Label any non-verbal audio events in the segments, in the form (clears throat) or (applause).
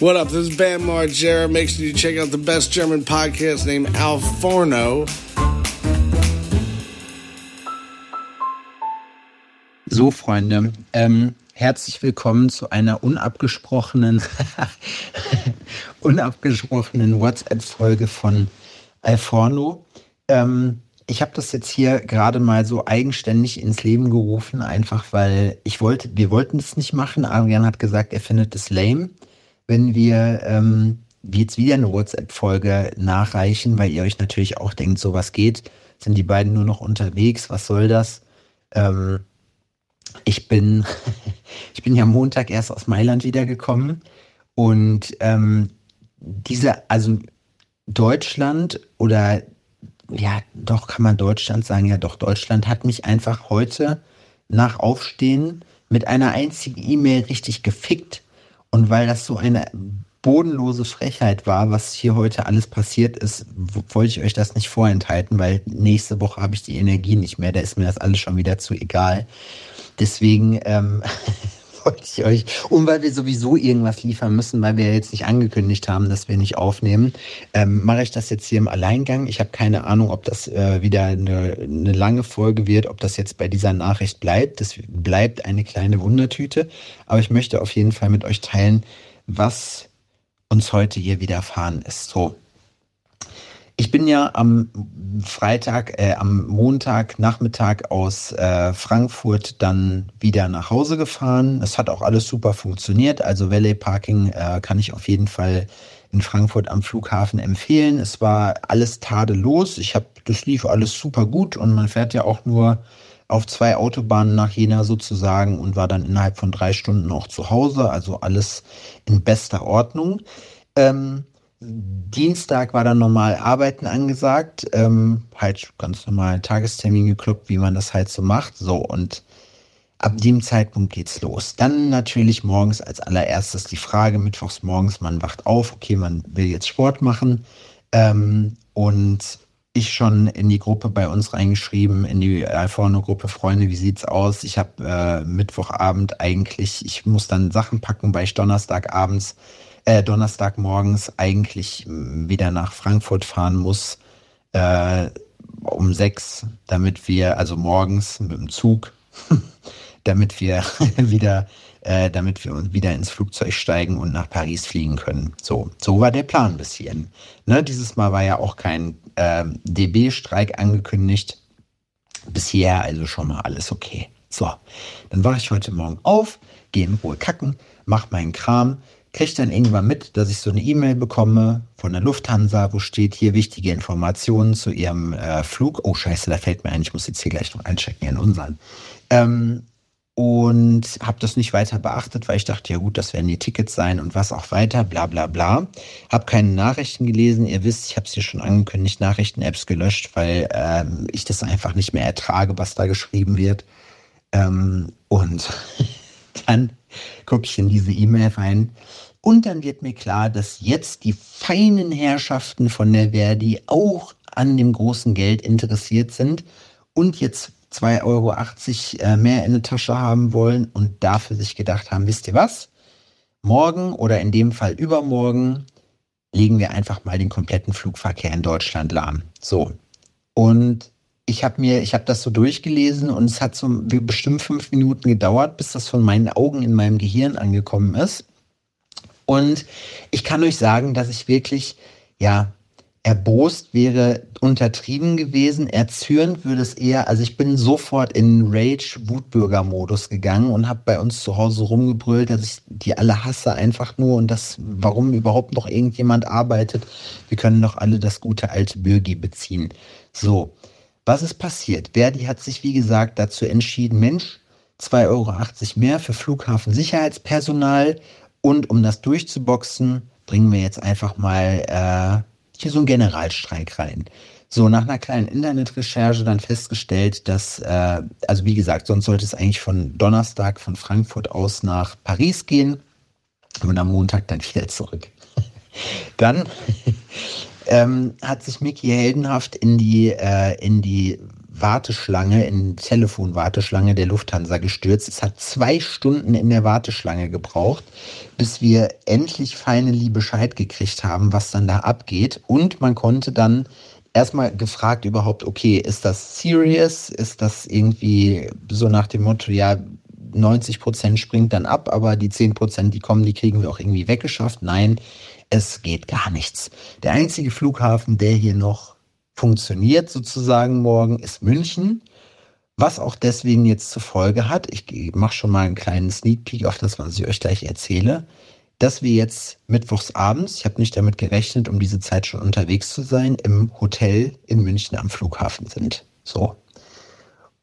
What up? This is Bam Margera. Make sure you check out the best German podcast named Al Forno. So, Freunde, ähm, herzlich willkommen zu einer unabgesprochenen, (laughs) unabgesprochenen WhatsApp-Folge von Alforno. Ähm, ich habe das jetzt hier gerade mal so eigenständig ins Leben gerufen, einfach weil ich wollte, wir wollten es nicht machen. Adrian hat gesagt, er findet es lame, wenn wir ähm, jetzt wieder eine WhatsApp-Folge nachreichen, weil ihr euch natürlich auch denkt, so was geht. Sind die beiden nur noch unterwegs? Was soll das? Ähm, ich bin, (laughs) ich bin ja Montag erst aus Mailand wiedergekommen und ähm, diese, also Deutschland oder ja, doch kann man Deutschland sagen, ja doch, Deutschland hat mich einfach heute nach Aufstehen mit einer einzigen E-Mail richtig gefickt. Und weil das so eine bodenlose Frechheit war, was hier heute alles passiert ist, wollte ich euch das nicht vorenthalten, weil nächste Woche habe ich die Energie nicht mehr, da ist mir das alles schon wieder zu egal. Deswegen ähm, (laughs) wollte ich euch, und weil wir sowieso irgendwas liefern müssen, weil wir jetzt nicht angekündigt haben, dass wir nicht aufnehmen, ähm, mache ich das jetzt hier im Alleingang. Ich habe keine Ahnung, ob das äh, wieder eine, eine lange Folge wird, ob das jetzt bei dieser Nachricht bleibt. Das bleibt eine kleine Wundertüte. Aber ich möchte auf jeden Fall mit euch teilen, was uns heute hier widerfahren ist. So, ich bin ja am Freitag, äh, am Montagnachmittag aus äh, Frankfurt dann wieder nach Hause gefahren. Es hat auch alles super funktioniert. Also Valet Parking äh, kann ich auf jeden Fall in Frankfurt am Flughafen empfehlen. Es war alles tadellos. Ich habe, das lief alles super gut und man fährt ja auch nur auf zwei Autobahnen nach Jena sozusagen und war dann innerhalb von drei Stunden auch zu Hause. Also alles in bester Ordnung. Ähm, Dienstag war dann normal Arbeiten angesagt, ähm, halt ganz normal Tagestermin gekloppt, wie man das halt so macht. So, und ab dem Zeitpunkt geht's los. Dann natürlich morgens als allererstes die Frage, mittwochs morgens, man wacht auf, okay, man will jetzt Sport machen. Ähm, und ich schon in die Gruppe bei uns reingeschrieben, in die Alforno-Gruppe, Freunde, wie sieht's aus? Ich habe äh, Mittwochabend eigentlich, ich muss dann Sachen packen, weil ich Donnerstagabends äh, Donnerstagmorgens eigentlich wieder nach Frankfurt fahren muss äh, um sechs, damit wir, also morgens mit dem Zug, (laughs) damit wir (laughs) wieder, äh, damit wir wieder ins Flugzeug steigen und nach Paris fliegen können. So, so war der Plan bis hierhin. Ne, dieses Mal war ja auch kein äh, DB-Streik angekündigt. Bisher also schon mal alles okay. So, dann wache ich heute Morgen auf, gehe in Ruhe kacken, mach meinen Kram, kriege dann irgendwann mit, dass ich so eine E-Mail bekomme von der Lufthansa, wo steht hier wichtige Informationen zu ihrem äh, Flug. Oh scheiße, da fällt mir ein, ich muss jetzt hier gleich noch einchecken in unseren. Ähm, und habe das nicht weiter beachtet, weil ich dachte, ja gut, das werden die Tickets sein und was auch weiter, bla bla bla. Habe keine Nachrichten gelesen. Ihr wisst, ich habe es hier schon angekündigt, Nachrichten-Apps gelöscht, weil ähm, ich das einfach nicht mehr ertrage, was da geschrieben wird. Ähm, und (laughs) dann gucke ich in diese E-Mail rein. Und dann wird mir klar, dass jetzt die feinen Herrschaften von der Verdi auch an dem großen Geld interessiert sind und jetzt 2,80 Euro äh, mehr in der Tasche haben wollen und dafür sich gedacht haben, wisst ihr was? Morgen oder in dem Fall übermorgen legen wir einfach mal den kompletten Flugverkehr in Deutschland lahm. So. Und ich habe mir, ich habe das so durchgelesen und es hat so bestimmt fünf Minuten gedauert, bis das von meinen Augen in meinem Gehirn angekommen ist. Und ich kann euch sagen, dass ich wirklich, ja, erbost wäre untertrieben gewesen, erzürnt würde es eher, also ich bin sofort in Rage-Wutbürger-Modus gegangen und habe bei uns zu Hause rumgebrüllt, dass ich die alle hasse einfach nur und das, warum überhaupt noch irgendjemand arbeitet. Wir können doch alle das gute alte Bürgi beziehen. So, was ist passiert? Verdi hat sich, wie gesagt, dazu entschieden, Mensch, 2,80 Euro mehr für Flughafensicherheitspersonal und um das durchzuboxen, bringen wir jetzt einfach mal äh, hier so einen Generalstreik rein. So, nach einer kleinen Internetrecherche dann festgestellt, dass, äh, also wie gesagt, sonst sollte es eigentlich von Donnerstag von Frankfurt aus nach Paris gehen und am Montag dann wieder zurück. (laughs) dann ähm, hat sich Mickey heldenhaft in die, äh, in die Warteschlange, in Telefonwarteschlange der Lufthansa gestürzt. Es hat zwei Stunden in der Warteschlange gebraucht, bis wir endlich finally Bescheid gekriegt haben, was dann da abgeht. Und man konnte dann erstmal gefragt überhaupt, okay, ist das serious? Ist das irgendwie so nach dem Motto, ja, 90 Prozent springt dann ab, aber die 10 Prozent, die kommen, die kriegen wir auch irgendwie weggeschafft. Nein, es geht gar nichts. Der einzige Flughafen, der hier noch funktioniert sozusagen morgen, ist München. Was auch deswegen jetzt zur Folge hat, ich mache schon mal einen kleinen Sneak Peek auf das, was ich euch gleich erzähle, dass wir jetzt mittwochs abends, ich habe nicht damit gerechnet, um diese Zeit schon unterwegs zu sein, im Hotel in München am Flughafen sind. So.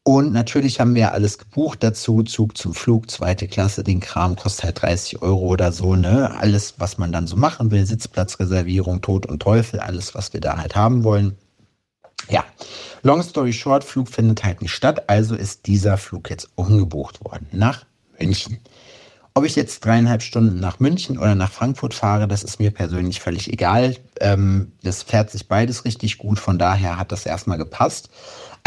Und natürlich haben wir alles gebucht dazu, Zug zum Flug, zweite Klasse, den Kram kostet halt 30 Euro oder so, ne? Alles, was man dann so machen will, Sitzplatzreservierung, Tod und Teufel, alles, was wir da halt haben wollen. Ja, long story short, Flug findet halt nicht statt, also ist dieser Flug jetzt umgebucht worden nach München. Ob ich jetzt dreieinhalb Stunden nach München oder nach Frankfurt fahre, das ist mir persönlich völlig egal. Ähm, das fährt sich beides richtig gut, von daher hat das erstmal gepasst.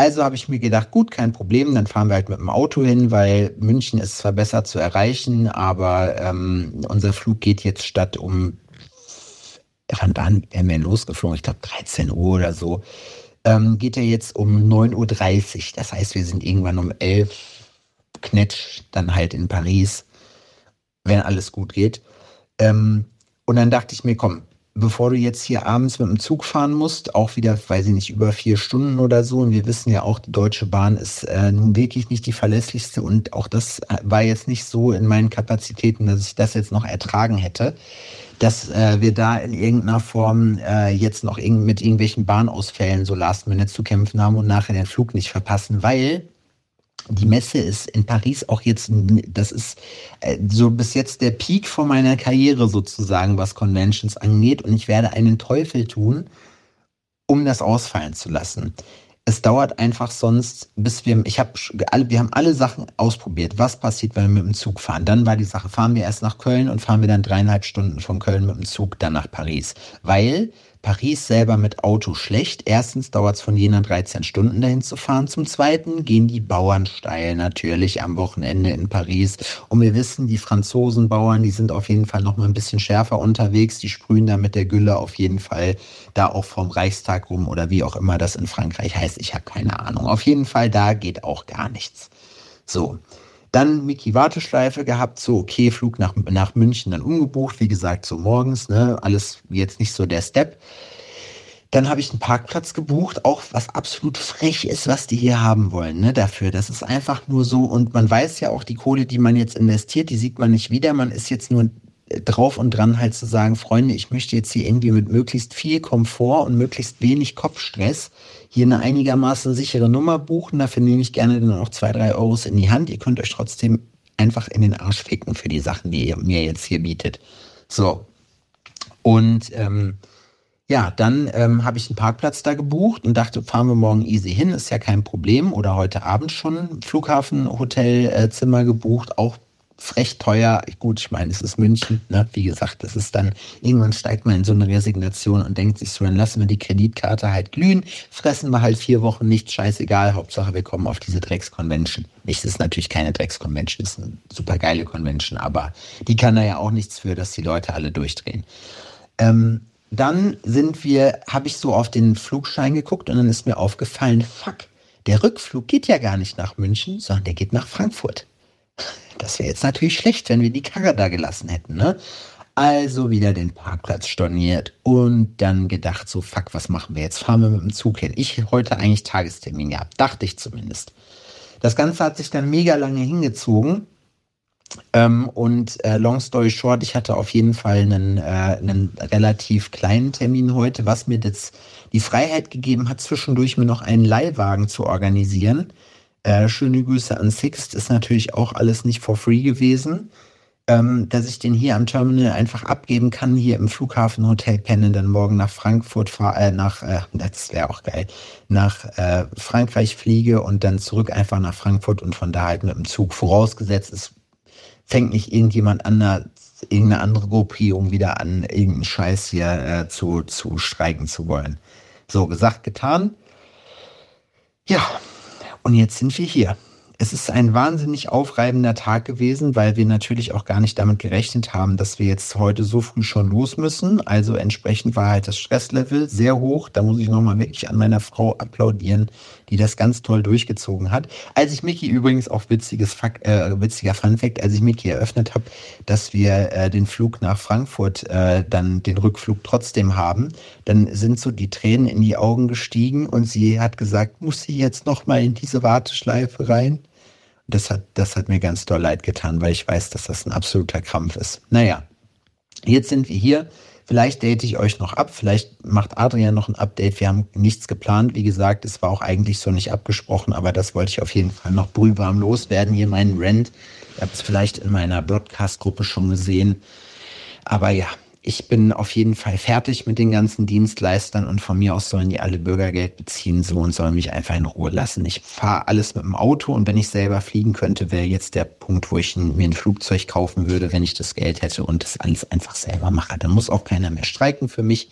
Also habe ich mir gedacht, gut, kein Problem, dann fahren wir halt mit dem Auto hin, weil München ist zwar besser zu erreichen, aber ähm, unser Flug geht jetzt statt um, wann waren wir losgeflogen? Ich glaube 13 Uhr oder so. Ähm, geht er jetzt um 9.30 Uhr. Das heißt, wir sind irgendwann um 11 Knetsch dann halt in Paris, wenn alles gut geht. Ähm, und dann dachte ich mir, komm, bevor du jetzt hier abends mit dem Zug fahren musst, auch wieder, weiß ich nicht, über vier Stunden oder so. Und wir wissen ja auch, die Deutsche Bahn ist äh, nun wirklich nicht die verlässlichste. Und auch das war jetzt nicht so in meinen Kapazitäten, dass ich das jetzt noch ertragen hätte, dass äh, wir da in irgendeiner Form äh, jetzt noch irg mit irgendwelchen Bahnausfällen so Last Minute zu kämpfen haben und nachher den Flug nicht verpassen, weil die Messe ist in Paris auch jetzt, das ist äh, so bis jetzt der Peak von meiner Karriere sozusagen, was Conventions angeht. Und ich werde einen Teufel tun, um das ausfallen zu lassen. Es dauert einfach sonst, bis wir, ich habe wir haben alle Sachen ausprobiert. Was passiert, wenn wir mit dem Zug fahren? Dann war die Sache, fahren wir erst nach Köln und fahren wir dann dreieinhalb Stunden von Köln mit dem Zug dann nach Paris. Weil Paris selber mit Auto schlecht. Erstens dauert es von Jena 13 Stunden dahin zu fahren. Zum Zweiten gehen die Bauern steil natürlich am Wochenende in Paris. Und wir wissen, die Franzosenbauern, die sind auf jeden Fall noch mal ein bisschen schärfer unterwegs. Die sprühen da mit der Gülle auf jeden Fall da auch vom Reichstag rum oder wie auch immer das in Frankreich heißt. Ich habe keine Ahnung. Auf jeden Fall, da geht auch gar nichts. So. Dann Mickey Warteschleife gehabt, so okay, Flug nach, nach München dann umgebucht, wie gesagt, so morgens, ne, alles jetzt nicht so der Step. Dann habe ich einen Parkplatz gebucht, auch was absolut frech ist, was die hier haben wollen, ne, dafür. Das ist einfach nur so und man weiß ja auch, die Kohle, die man jetzt investiert, die sieht man nicht wieder. Man ist jetzt nur drauf und dran halt zu sagen, Freunde, ich möchte jetzt hier irgendwie mit möglichst viel Komfort und möglichst wenig Kopfstress hier eine einigermaßen sichere Nummer buchen. Dafür nehme ich gerne dann auch zwei, drei Euros in die Hand. Ihr könnt euch trotzdem einfach in den Arsch ficken für die Sachen, die ihr mir jetzt hier bietet. So. Und ähm, ja, dann ähm, habe ich einen Parkplatz da gebucht und dachte, fahren wir morgen easy hin, ist ja kein Problem. Oder heute Abend schon Flughafen, Hotelzimmer äh, gebucht, auch frech teuer. Gut, ich meine, es ist München, ne? wie gesagt, das ist dann, irgendwann steigt man in so eine Resignation und denkt sich so, dann lassen wir die Kreditkarte halt glühen, fressen wir halt vier Wochen nicht, scheißegal, Hauptsache wir kommen auf diese Drecksconvention. Nicht, das ist natürlich keine Drecksconvention, das ist eine super geile Convention, aber die kann da ja auch nichts für, dass die Leute alle durchdrehen. Ähm, dann sind wir, habe ich so auf den Flugschein geguckt und dann ist mir aufgefallen, fuck, der Rückflug geht ja gar nicht nach München, sondern der geht nach Frankfurt. Das wäre jetzt natürlich schlecht, wenn wir die Karre da gelassen hätten, ne? Also wieder den Parkplatz storniert und dann gedacht, so fuck, was machen wir jetzt? Fahren wir mit dem Zug hin. Ich heute eigentlich Tagestermin gehabt, dachte ich zumindest. Das Ganze hat sich dann mega lange hingezogen. Ähm, und äh, long story short, ich hatte auf jeden Fall einen, äh, einen relativ kleinen Termin heute, was mir jetzt die Freiheit gegeben hat, zwischendurch mir noch einen Leihwagen zu organisieren äh, schöne Grüße an Sixt, ist natürlich auch alles nicht for free gewesen. Ähm, dass ich den hier am Terminal einfach abgeben kann, hier im Flughafenhotel pennen, dann morgen nach Frankfurt fahre, äh, nach, äh, das wäre auch geil, nach äh, Frankreich fliege und dann zurück einfach nach Frankfurt und von da halt mit dem Zug vorausgesetzt, es fängt nicht irgendjemand an, irgendeine andere Gruppierung wieder an, irgendeinen Scheiß hier äh, zu, zu streiken zu wollen. So, gesagt, getan. Ja, Und jetzt sind wir hier. Es ist ein wahnsinnig aufreibender Tag gewesen, weil wir natürlich auch gar nicht damit gerechnet haben, dass wir jetzt heute so früh schon los müssen. Also entsprechend war halt das Stresslevel sehr hoch. Da muss ich nochmal wirklich an meiner Frau applaudieren, die das ganz toll durchgezogen hat. Als ich Mickey übrigens auch witziges Fakt, äh, witziger Funfact, als ich Mickey eröffnet habe, dass wir äh, den Flug nach Frankfurt äh, dann den Rückflug trotzdem haben, dann sind so die Tränen in die Augen gestiegen und sie hat gesagt, muss sie jetzt nochmal in diese Warteschleife rein? das hat, das hat mir ganz doll leid getan, weil ich weiß, dass das ein absoluter Krampf ist. Naja, jetzt sind wir hier. Vielleicht date ich euch noch ab. Vielleicht macht Adrian noch ein Update. Wir haben nichts geplant. Wie gesagt, es war auch eigentlich so nicht abgesprochen, aber das wollte ich auf jeden Fall noch brühwarm loswerden. Hier meinen Rent. Ihr habt es vielleicht in meiner Broadcast-Gruppe schon gesehen. Aber ja, ich bin auf jeden Fall fertig mit den ganzen Dienstleistern und von mir aus sollen die alle Bürgergeld beziehen so und sollen mich einfach in Ruhe lassen. Ich fahre alles mit dem Auto und wenn ich selber fliegen könnte, wäre jetzt der Punkt, wo ich mir ein Flugzeug kaufen würde, wenn ich das Geld hätte und das alles einfach selber mache. Dann muss auch keiner mehr streiken für mich.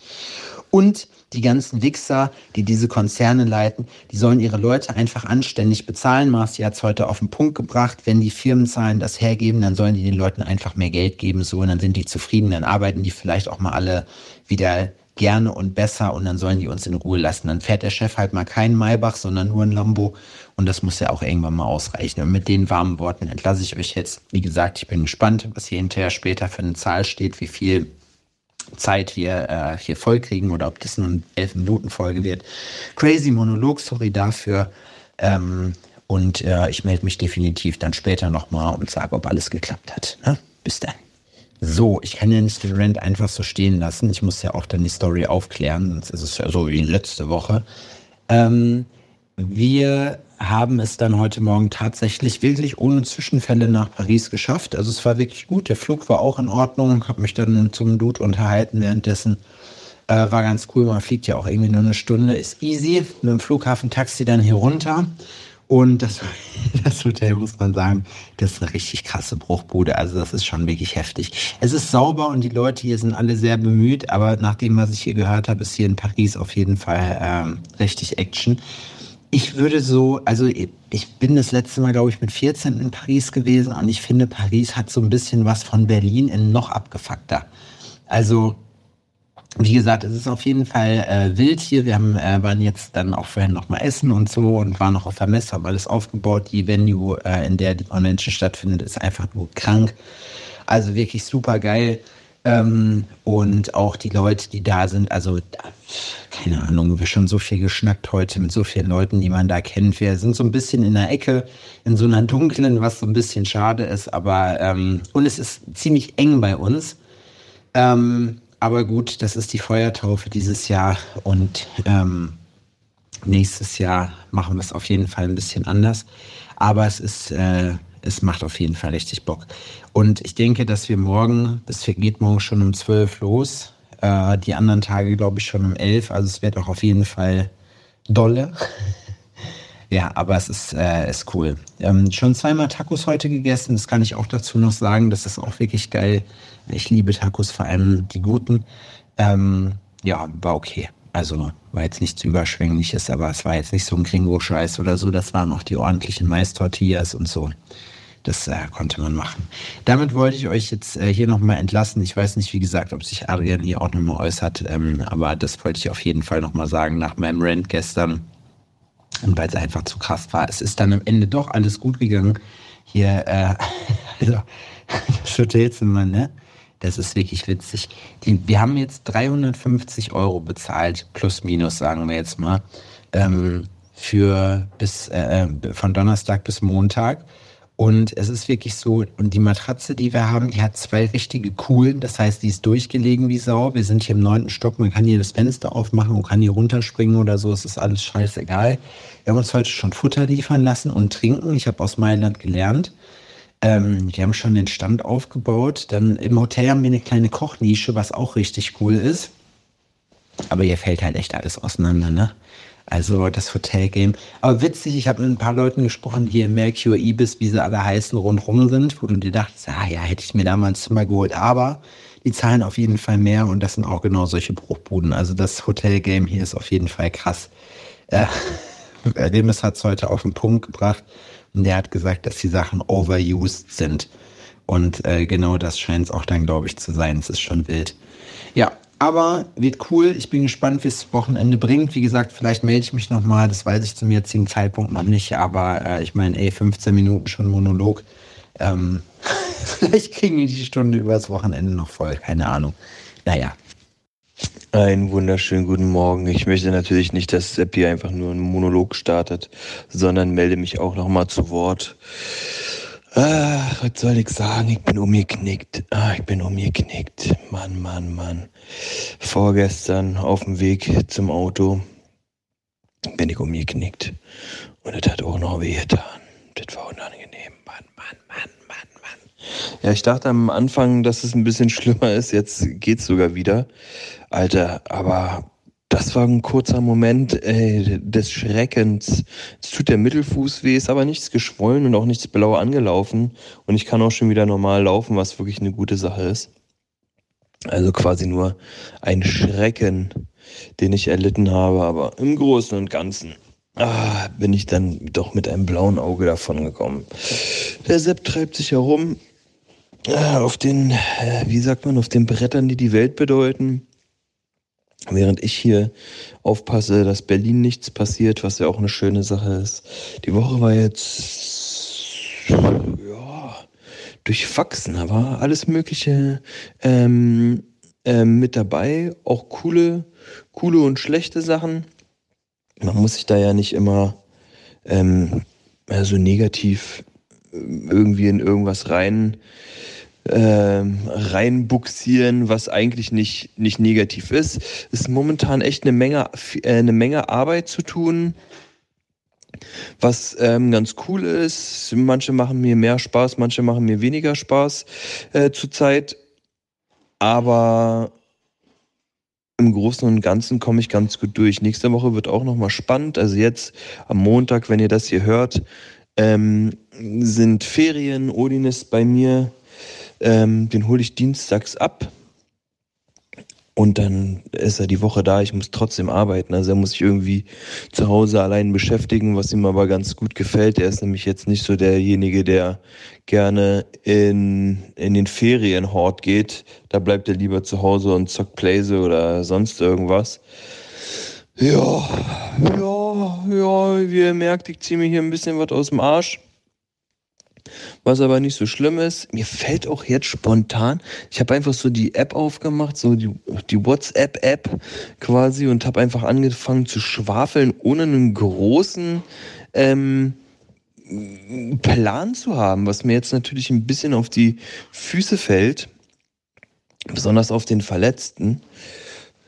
Und die ganzen Wichser, die diese Konzerne leiten, die sollen ihre Leute einfach anständig bezahlen. Marci hat es heute auf den Punkt gebracht. Wenn die Firmenzahlen das hergeben, dann sollen die den Leuten einfach mehr Geld geben, so, und dann sind die zufrieden, dann arbeiten die vielleicht auch mal alle wieder gerne und besser und dann sollen die uns in Ruhe lassen. Dann fährt der Chef halt mal keinen Maybach, sondern nur ein Lambo und das muss ja auch irgendwann mal ausreichen. Und mit den warmen Worten entlasse ich euch jetzt. Wie gesagt, ich bin gespannt, was hier hinterher später für eine Zahl steht, wie viel Zeit wir äh, hier voll kriegen oder ob das nur eine 11 Minuten Folge wird. Crazy Monolog, sorry dafür. Ähm, und äh, ich melde mich definitiv dann später nochmal und sage, ob alles geklappt hat. Ne? Bis dann. So, ich kann ja nicht den Rant einfach so stehen lassen. Ich muss ja auch dann die Story aufklären, sonst ist es ja so wie letzte Woche. Ähm, wir haben es dann heute Morgen tatsächlich wirklich ohne Zwischenfälle nach Paris geschafft. Also es war wirklich gut. Der Flug war auch in Ordnung. Habe mich dann zum Dude unterhalten währenddessen. Äh, war ganz cool. Man fliegt ja auch irgendwie nur eine Stunde. Ist easy. Mit dem Flughafentaxi dann hier runter. Und das, (laughs) das Hotel, muss man sagen, das ist eine richtig krasse Bruchbude. Also das ist schon wirklich heftig. Es ist sauber und die Leute hier sind alle sehr bemüht. Aber nach dem, was ich hier gehört habe, ist hier in Paris auf jeden Fall ähm, richtig Action. Ich würde so, also ich bin das letzte Mal, glaube ich, mit 14 in Paris gewesen und ich finde, Paris hat so ein bisschen was von Berlin in noch abgefuckter. Also, wie gesagt, es ist auf jeden Fall äh, wild hier. Wir haben, äh, waren jetzt dann auch vorhin noch mal essen und so und waren noch auf der Messe, haben alles aufgebaut. Die Venue, äh, in der die Convention stattfindet, ist einfach nur krank. Also wirklich super geil. Ähm, und auch die Leute, die da sind, also keine Ahnung, wir schon so viel geschnackt heute mit so vielen Leuten, die man da kennt. Wir sind so ein bisschen in der Ecke, in so einer dunklen, was so ein bisschen schade ist, aber ähm, und es ist ziemlich eng bei uns. Ähm, aber gut, das ist die Feuertaufe dieses Jahr und ähm, nächstes Jahr machen wir es auf jeden Fall ein bisschen anders. Aber es ist äh, es macht auf jeden Fall richtig Bock. Und ich denke, dass wir morgen, das geht morgen schon um 12 los, äh, die anderen Tage glaube ich schon um 11, also es wird auch auf jeden Fall dolle. (laughs) ja, aber es ist, äh, ist cool. Ähm, schon zweimal Tacos heute gegessen, das kann ich auch dazu noch sagen, das ist auch wirklich geil. Ich liebe Tacos, vor allem die guten. Ähm, ja, war okay. Also war jetzt nichts Überschwängliches, aber es war jetzt nicht so ein Gringo-Scheiß oder so. Das waren auch die ordentlichen Mais-Tortillas und so. Das äh, konnte man machen. Damit wollte ich euch jetzt äh, hier nochmal entlassen. Ich weiß nicht, wie gesagt, ob sich Adrian hier auch nochmal äußert, ähm, aber das wollte ich auf jeden Fall nochmal sagen nach meinem Rant gestern. Und weil es einfach zu krass war. Es ist dann am Ende doch alles gut gegangen. Hier, äh, (laughs) also, (laughs) das Hotelzimmer, ne? Das ist wirklich witzig. Die, wir haben jetzt 350 Euro bezahlt, plus minus, sagen wir jetzt mal, ähm, für bis äh, von Donnerstag bis Montag. Und es ist wirklich so, und die Matratze, die wir haben, die hat zwei richtige coolen, das heißt, die ist durchgelegen wie Sau. Wir sind hier im neunten Stock, man kann hier das Fenster aufmachen und kann hier runterspringen oder so, es ist alles scheißegal. Wir haben uns heute schon Futter liefern lassen und trinken. Ich habe aus Mailand gelernt. Ähm, die haben schon den Stand aufgebaut. Dann im Hotel haben wir eine kleine Kochnische, was auch richtig cool ist. Aber hier fällt halt echt alles auseinander, ne? Also das Hotelgame. Aber witzig, ich habe mit ein paar Leuten gesprochen, die hier Mercure, Ibis, wie sie alle heißen, rundherum sind, wo du dir dachtest, ah ja, hätte ich mir da mal ein Zimmer geholt. Aber die zahlen auf jeden Fall mehr und das sind auch genau solche Bruchbuden. Also das Hotelgame hier ist auf jeden Fall krass. Äh, (laughs) Remis hat es heute auf den Punkt gebracht und der hat gesagt, dass die Sachen overused sind. Und äh, genau das scheint es auch dann, glaube ich, zu sein. Es ist schon wild. Ja, aber wird cool. Ich bin gespannt, wie es das Wochenende bringt. Wie gesagt, vielleicht melde ich mich nochmal. Das weiß ich zum jetzigen Zeitpunkt noch nicht. Aber äh, ich meine, ey, 15 Minuten schon Monolog. Ähm, (laughs) vielleicht kriegen wir die Stunde übers Wochenende noch voll. Keine Ahnung. Naja, einen wunderschönen guten Morgen. Ich möchte natürlich nicht, dass Sepp hier einfach nur einen Monolog startet, sondern melde mich auch nochmal zu Wort. Ah, was soll ich sagen? Ich bin umgeknickt. Ah, ich bin umgeknickt. Mann, Mann, Mann. Vorgestern auf dem Weg zum Auto bin ich umgeknickt. Und das hat auch noch weh getan. Das war unangenehm. Mann, Mann, Mann, Mann, Mann. Ja, ich dachte am Anfang, dass es ein bisschen schlimmer ist. Jetzt geht's sogar wieder. Alter, aber das war ein kurzer Moment äh, des Schreckens. Es tut der Mittelfuß weh, ist aber nichts geschwollen und auch nichts blau angelaufen. Und ich kann auch schon wieder normal laufen, was wirklich eine gute Sache ist. Also quasi nur ein Schrecken, den ich erlitten habe, aber im Großen und Ganzen ah, bin ich dann doch mit einem blauen Auge davon gekommen. Der Sepp treibt sich herum äh, auf den, äh, wie sagt man, auf den Brettern, die die Welt bedeuten. Während ich hier aufpasse, dass Berlin nichts passiert, was ja auch eine schöne Sache ist. Die Woche war jetzt ja, durchwachsen, aber alles Mögliche ähm, ähm, mit dabei. Auch coole, coole und schlechte Sachen. Man muss sich da ja nicht immer ähm, so negativ äh, irgendwie in irgendwas rein ähm, reinbuxieren, was eigentlich nicht, nicht negativ ist. Ist momentan echt eine Menge, äh, eine Menge Arbeit zu tun, was ähm, ganz cool ist. Manche machen mir mehr Spaß, manche machen mir weniger Spaß äh, zurzeit. Aber im Großen und Ganzen komme ich ganz gut durch. Nächste Woche wird auch nochmal spannend. Also jetzt am Montag, wenn ihr das hier hört, ähm, sind Ferien. Odin ist bei mir ähm, den hole ich dienstags ab. Und dann ist er die Woche da, ich muss trotzdem arbeiten. Also er muss sich irgendwie zu Hause allein beschäftigen, was ihm aber ganz gut gefällt. Er ist nämlich jetzt nicht so derjenige, der gerne in, in den Ferienhort geht. Da bleibt er lieber zu Hause und zockt Playse oder sonst irgendwas. Ja, ja, ja, wie ihr merkt, ich ziehe mir hier ein bisschen was aus dem Arsch. Was aber nicht so schlimm ist, mir fällt auch jetzt spontan, ich habe einfach so die App aufgemacht, so die, die WhatsApp-App quasi und habe einfach angefangen zu schwafeln, ohne einen großen ähm, Plan zu haben, was mir jetzt natürlich ein bisschen auf die Füße fällt, besonders auf den Verletzten.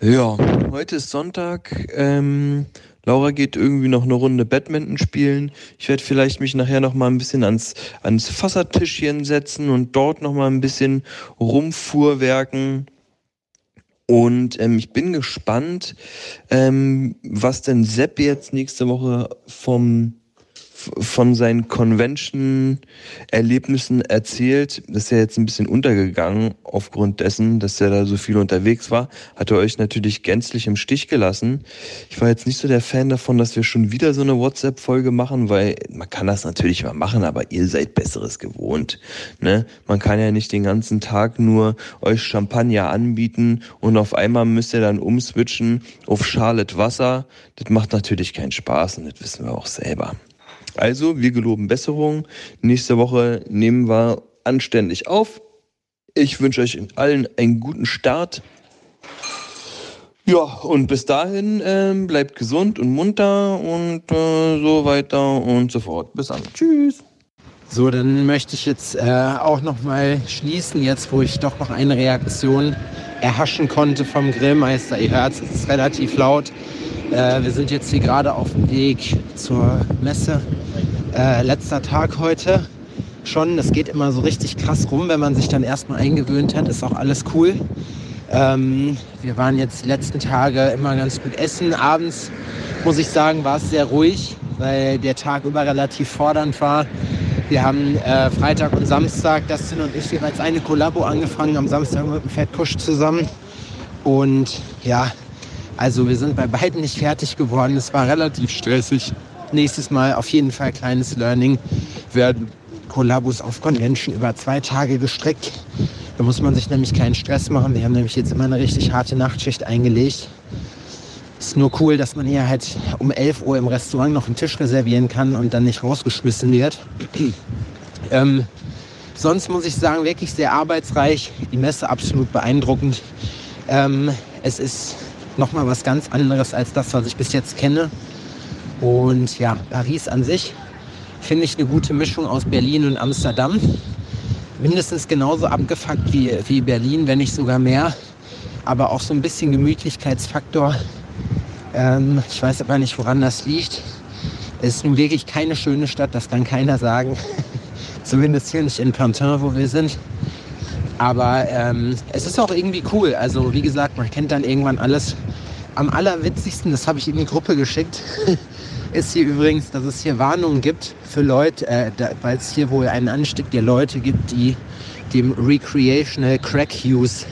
Ja, heute ist Sonntag. Ähm, Laura geht irgendwie noch eine Runde Badminton spielen. Ich werde vielleicht mich nachher noch mal ein bisschen ans, ans Fassertischchen setzen und dort noch mal ein bisschen rumfuhrwerken. Und ähm, ich bin gespannt, ähm, was denn Sepp jetzt nächste Woche vom von seinen Convention-Erlebnissen erzählt. Das ist ja jetzt ein bisschen untergegangen aufgrund dessen, dass er da so viel unterwegs war. Hat er euch natürlich gänzlich im Stich gelassen. Ich war jetzt nicht so der Fan davon, dass wir schon wieder so eine WhatsApp-Folge machen, weil man kann das natürlich mal machen, aber ihr seid Besseres gewohnt. Ne? Man kann ja nicht den ganzen Tag nur euch Champagner anbieten und auf einmal müsst ihr dann umswitchen auf Charlotte Wasser. Das macht natürlich keinen Spaß und das wissen wir auch selber. Also, wir geloben Besserung. Nächste Woche nehmen wir anständig auf. Ich wünsche euch allen einen guten Start. Ja, und bis dahin äh, bleibt gesund und munter und äh, so weiter und so fort. Bis dann. Tschüss. So, dann möchte ich jetzt äh, auch noch mal schließen, jetzt wo ich doch noch eine Reaktion erhaschen konnte vom Grillmeister. Ihr hört es ist relativ laut. Äh, wir sind jetzt hier gerade auf dem Weg zur Messe äh, letzter Tag heute schon. Das geht immer so richtig krass rum, wenn man sich dann erstmal eingewöhnt hat. Ist auch alles cool. Ähm, wir waren jetzt die letzten Tage immer ganz gut essen. Abends, muss ich sagen, war es sehr ruhig, weil der Tag über relativ fordernd war. Wir haben äh, Freitag und Samstag, Dustin und ich, jeweils eine Kollabo angefangen, am Samstag mit dem Fettkusch zusammen. Und ja, also wir sind bei beiden nicht fertig geworden. Es war relativ stressig. nächstes Mal auf jeden Fall kleines Learning werden Kollabos auf Convention über zwei Tage gestreckt. Da muss man sich nämlich keinen Stress machen. Wir haben nämlich jetzt immer eine richtig harte Nachtschicht eingelegt. Ist nur cool, dass man hier halt um 11 Uhr im Restaurant noch einen Tisch reservieren kann und dann nicht rausgeschmissen wird. (clears throat) ähm, sonst muss ich sagen, wirklich sehr arbeitsreich. Die Messe absolut beeindruckend. Ähm, es ist nochmal was ganz anderes als das, was ich bis jetzt kenne. Und ja, Paris an sich finde ich eine gute Mischung aus Berlin und Amsterdam. Mindestens genauso abgefuckt wie, wie Berlin, wenn nicht sogar mehr. Aber auch so ein bisschen Gemütlichkeitsfaktor. Ähm, ich weiß aber nicht, woran das liegt. Es ist nun wirklich keine schöne Stadt, das kann keiner sagen. (laughs) Zumindest hier nicht in Pantin, wo wir sind. Aber ähm, es ist auch irgendwie cool. Also wie gesagt, man kennt dann irgendwann alles. Am allerwitzigsten, das habe ich in die Gruppe geschickt, (laughs) ist hier übrigens, dass es hier Warnungen gibt für Leute, äh, weil es hier wohl einen Anstieg der Leute gibt, die dem Recreational Crack Use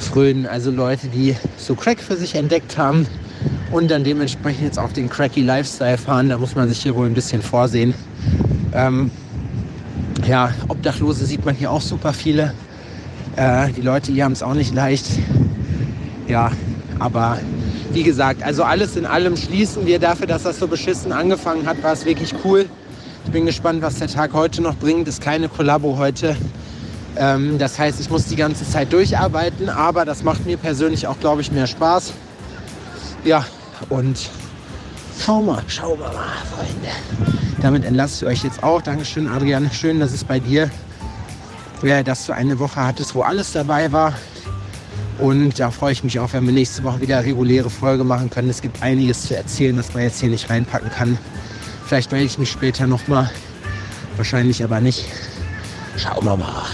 frönen. Also Leute, die so Crack für sich entdeckt haben und dann dementsprechend jetzt auf den Cracky Lifestyle fahren. Da muss man sich hier wohl ein bisschen vorsehen. Ähm, ja, Obdachlose sieht man hier auch super viele. Äh, die Leute hier haben es auch nicht leicht. Ja, aber wie gesagt, also alles in allem schließen wir dafür, dass das so beschissen angefangen hat, war es wirklich cool. Ich bin gespannt, was der Tag heute noch bringt. Ist keine Kollabo heute. Ähm, das heißt, ich muss die ganze Zeit durcharbeiten, aber das macht mir persönlich auch, glaube ich, mehr Spaß. Ja, und schau mal, schau mal, Freunde. Damit entlasse ich euch jetzt auch. Dankeschön, Adrian. Schön, dass es bei dir, ja, dass du eine Woche hattest, wo alles dabei war. Und da freue ich mich auch, wenn wir nächste Woche wieder reguläre Folge machen können. Es gibt einiges zu erzählen, das man jetzt hier nicht reinpacken kann. Vielleicht melde ich mich später nochmal. Wahrscheinlich aber nicht. Schauen wir mal.